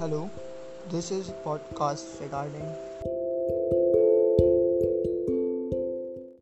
hello this is podcast regarding